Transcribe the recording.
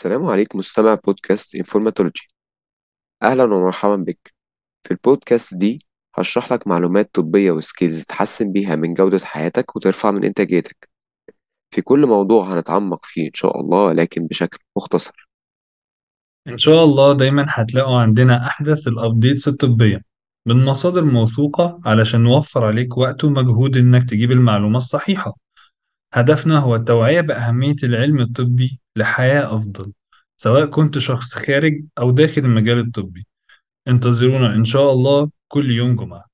السلام عليكم مستمع بودكاست انفورماتولوجي أهلا ومرحبا بك. في البودكاست دي هشرح لك معلومات طبية و skills تحسن بيها من جودة حياتك وترفع من إنتاجيتك. في كل موضوع هنتعمق فيه إن شاء الله لكن بشكل مختصر. إن شاء الله دايما هتلاقوا عندنا أحدث ال updates الطبية. من مصادر موثوقة علشان نوفر عليك وقت ومجهود إنك تجيب المعلومة الصحيحة. هدفنا هو التوعية بأهمية العلم الطبي لحياة أفضل سواء كنت شخص خارج أو داخل المجال الطبي. انتظرونا إن شاء الله كل يوم جمعة.